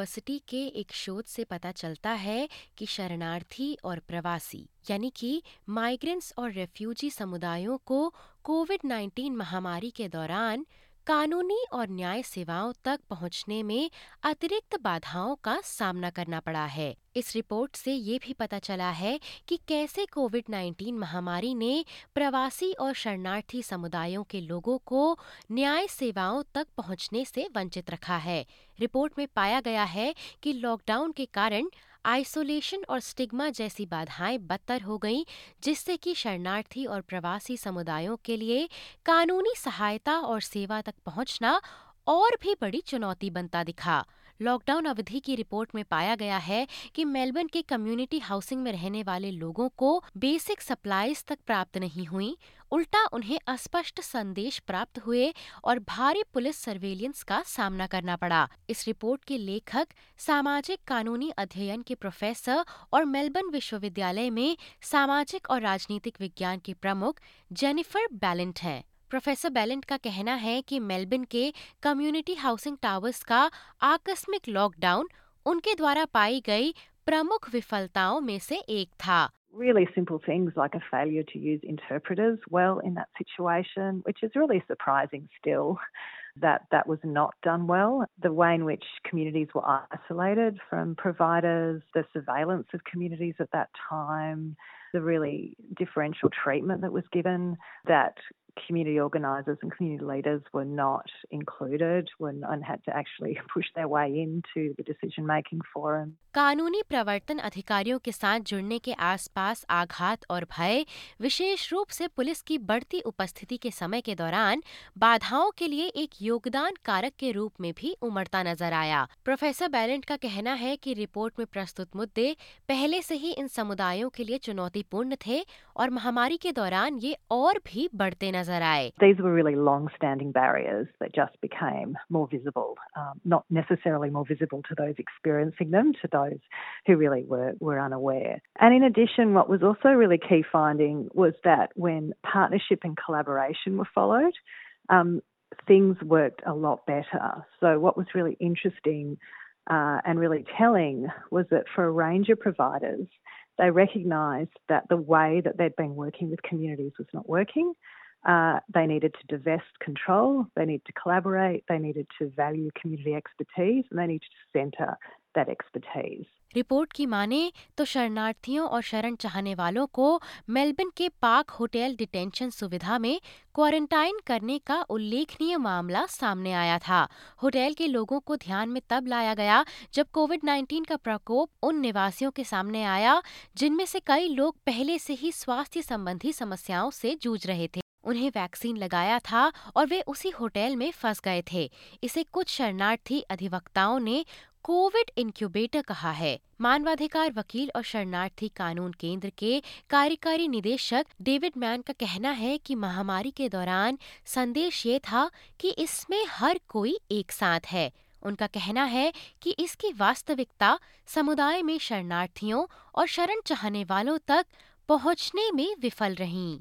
University के एक शोध से पता चलता है कि शरणार्थी और प्रवासी, यानी कि माइग्रेंट्स और रेफ्यूजी समुदायों को कोविड 19 महामारी के दौरान कानूनी और न्याय सेवाओं तक पहुँचने में अतिरिक्त बाधाओं का सामना करना पड़ा है। इस रिपोर्ट से ये भी पता चला है कि कैसे कोविड 19 महामारी ने प्रवासी और शरणार्थी समुदायों के लोगों को न्याय सेवाओं तक पहुँचने से वंचित रखा है। रिपोर्ट में पाया गया है कि लॉकडाउन के कारण आइसोलेशन और स्टिग्मा जैसी बाधाएँ बदतर हो गईं, जिससे कि शरणार्थी और प्रवासी समुदायों के लिए कानूनी सहायता और सेवा तक पहुँचना और भी बड़ी चुनौती बनता दिखा। लॉकडाउन अवधि की रिपोर्ट में पाया गया है कि मेलबर्न के कम्युनिटी हाउसिंग में रहने वाले लोगों को बेसिक सप्लाईज तक प्राप्त नहीं हुई, उल्टा उन्हें अस्पष्ट संदेश प्राप्त हुए और भारी पुलिस सर्वेलियंस का सामना करना पड़ा। इस रिपोर्ट के लेखक, सामाजिक कानूनी अध्ययन के प्रोफेसर और मेलबर्न विश्वविद्यालय में सामाजिक और राजनीतिक विज्ञान के प्रमुख जेनिफर बैलेंट हैं। प्रोफेसर बैलेंट का कहना है कि मेलबर्न के कम्युनिटी हाउसिंग टावर्स का आकस्मिक लॉकडाउन उनके द्वारा पाई गई प्रमुख विफलताओं में से एक था really simple things like a failure to use interpreters well in that situation, which is really surprising still that that was not done well. The way in which communities were isolated from providers, the surveillance of communities at that time, the really differential treatment that was given, that community organisers and community leaders were not included were, and had to actually push their way into the decision making forum. कानूनी प्रवर्तन अधिकारियों के साथ जुड़ने के आसपास आघात और भय विशेष रूप से पुलिस की बढ़ती उपस्थिति के समय के दौरान बाधाओं के लिए एक योगदान कारक के रूप में भी उमड़ता नज़र आया प्रोफेसर बैलेंट का कहना है कि रिपोर्ट में प्रस्तुत मुद्दे पहले से ही इन समुदायों के लिए चुनौतीपूर्ण थे और महामारी के दौरान ये और भी बढ़ते नजर आए These were really long-standing barriers that just became more visible, um, not necessarily more visible to those experiencing them, to those who really were, were unaware. And in addition, what was also really key finding was that when partnership and collaboration were followed, um, things worked a lot better. So what was really interesting uh, and really telling was that for a range of providers, they recognised that the way that they'd been working with communities was not working. Uh, they needed to divest control, they needed to collaborate, they needed to value community expertise, and they needed to centre that expertise. Report की माने तो शरणार्थियों और शरण चाहने वालों को Melbourne के पार्क होटल डिटेंशन सुविधा में क्वारंटाइन करने का उल्लेखनीय मामला सामने आया था। होटल के लोगों को ध्यान में तब लाया गया जब कोविड 19 का प्रकोप उन निवासियों के सामने आया जिनमें से कई लोग पहले से ही स्वास्थ्य संबंधी समस्याओं से जूझ रहे थे। उन्हें वैक्सीन लगाया था और वे उसी होटल में फंस गए थे। इसे कुछ शरणार्थी अधिवक्ताओं ने कोविड इंक्यूबेटर कहा है। मानवाधिकार वकील और शरणार्थी कानून केंद्र के कार्यकारी निदेशक डेविड मैन का कहना है कि महामारी के दौरान संदेश ये था कि इसमें हर कोई एक साथ है। उनका कहना है कि इसकी वास्तविकता समुदाय में शरणार्थियों और शरण चाहने वालों तक पहुँचने में विफल रहीं।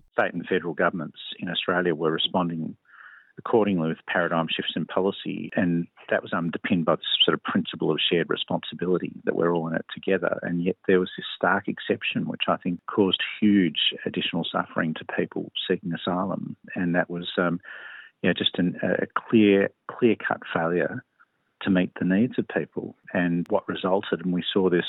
Accordingly with paradigm shifts in policy, and that was underpinned by this sort of principle of shared responsibility that we're all in it together. And yet there was this stark exception, which I think caused huge additional suffering to people seeking asylum, and that was, um, you know, just an, a clear, clear-cut failure to meet the needs of people. And what resulted, and we saw this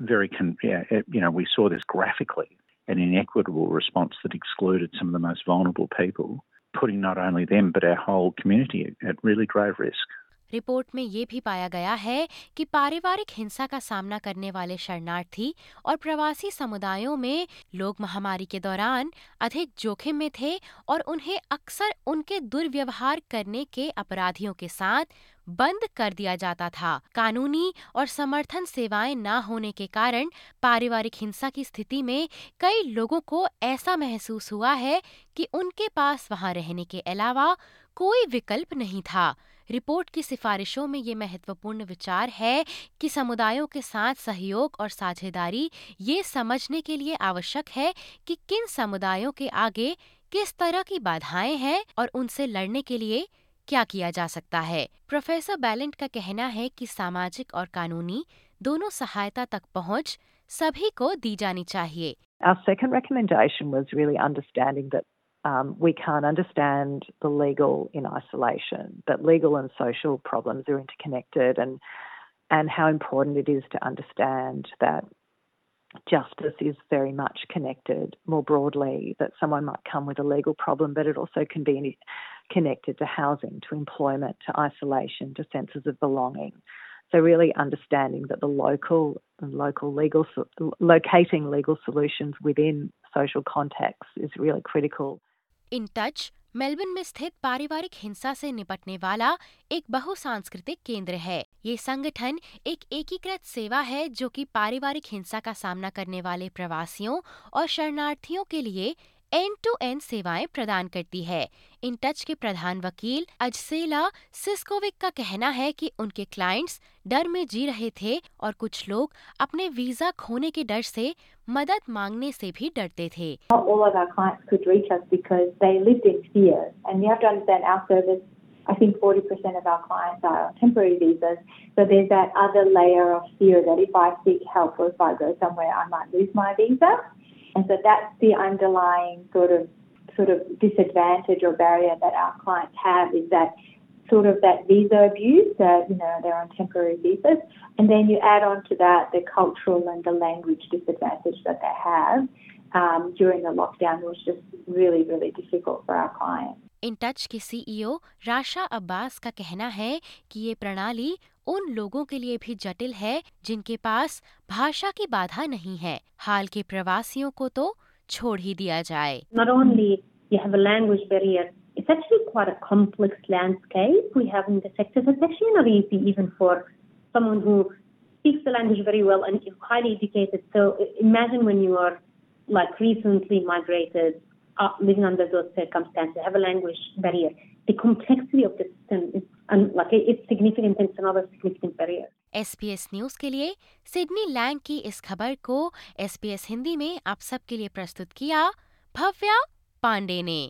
very, con- yeah, you know, we saw this graphically, an inequitable response that excluded some of the most vulnerable people putting not only them, but our whole community at really grave risk. Report में ये भी पाया गया है कि पारिवारिक हिंसा का सामना करने वाले शरणार्थी और प्रवासी समुदायों में लोग महामारी के दौरान अधिक जोखिम में थे और उन्हें अक्सर उनके दुर्व्यवहार करने के अपराधियों के साथ बंद कर दिया जाता था। कानूनी और समर्थन सेवाएँ न होने के कारण पारिवारिक हिंसा की स्थिति में कई लोगों को ऐसा महसूस हुआ है कि उनके पास वहाँ रहने के अलावा कोई विकल्प नहीं था। रिपोर्ट की सिफारिशों में ये महत्वपूर्ण विचार है कि समुदायों के साथ सहयोग और साझेदारी ये समझने के लिए आवश्यक है कि किन समुदायों के आगे किस तरह की बाधाएँ हैं और उनसे लड़ने के लिए क्या किया जा सकता है प्रोफेसर बैलेंट का कहना है कि सामाजिक और कानूनी दोनों सहायता तक पहुँच सभी को दी जानी चाहिए Our second recommendation was really understanding that um, we can't understand the legal in isolation, that legal and social problems are interconnected, and and how important it is to understand that justice is very much connected more broadly that someone might come with a legal problem but it also can be connected to housing to employment to isolation to senses of belonging. So really understanding that the local local legal locating legal solutions within social contexts is really critical. In touch Melbourne में स्थित पारिवारिक हिंसा से निपटने वाला एक बहुसांस्कृतिक केंद्र है। ये संगठन एक एकीकृत सेवा है जो कि पारिवारिक हिंसा का सामना करने वाले प्रवासियों और शरणार्थियों के लिए एंड टू एंड सेवाएँ प्रदान करती है इन टच के प्रधान वकील अजसेला सिस्कोविक का कहना है कि उनके क्लाइंट्स डर में जी रहे थे और कुछ लोग अपने वीज़ा खोने के डर से मदद मांगने से भी डरते थे I think 40% of our clients are on temporary visas. So there's that other layer of fear that if I seek help or if I go somewhere, I might lose my visa. And so that's the underlying sort of sort of disadvantage or barrier that our clients have is that sort of that visa abuse that you know they're on temporary visas. And then you add on to that the cultural and the language disadvantage that they have um, during the lockdown was just really really difficult for our clients in touch के CEO Rasha Abbas का कहना है कि ये प्रणाली उन लोगों के लिए भी जटिल है जिनके पास भाषा की बाधा नहीं है हाल के प्रवासियों को तो छोड़ ही दिया जाए Not only you have a language barrier, it's actually quite a complex landscape we have in the sector. It's actually not easy even for someone who speaks the language very well and is highly educated. So imagine when you are like recently migrated, uh, living under those circumstances, have a language barrier. The complexity of the system is like it's significant and it's another S B S News के लिए Sydney Lang की इस खबर को S B S Hindi में आप सबके लिए प्रस्तुत किया भव्या पांडे ने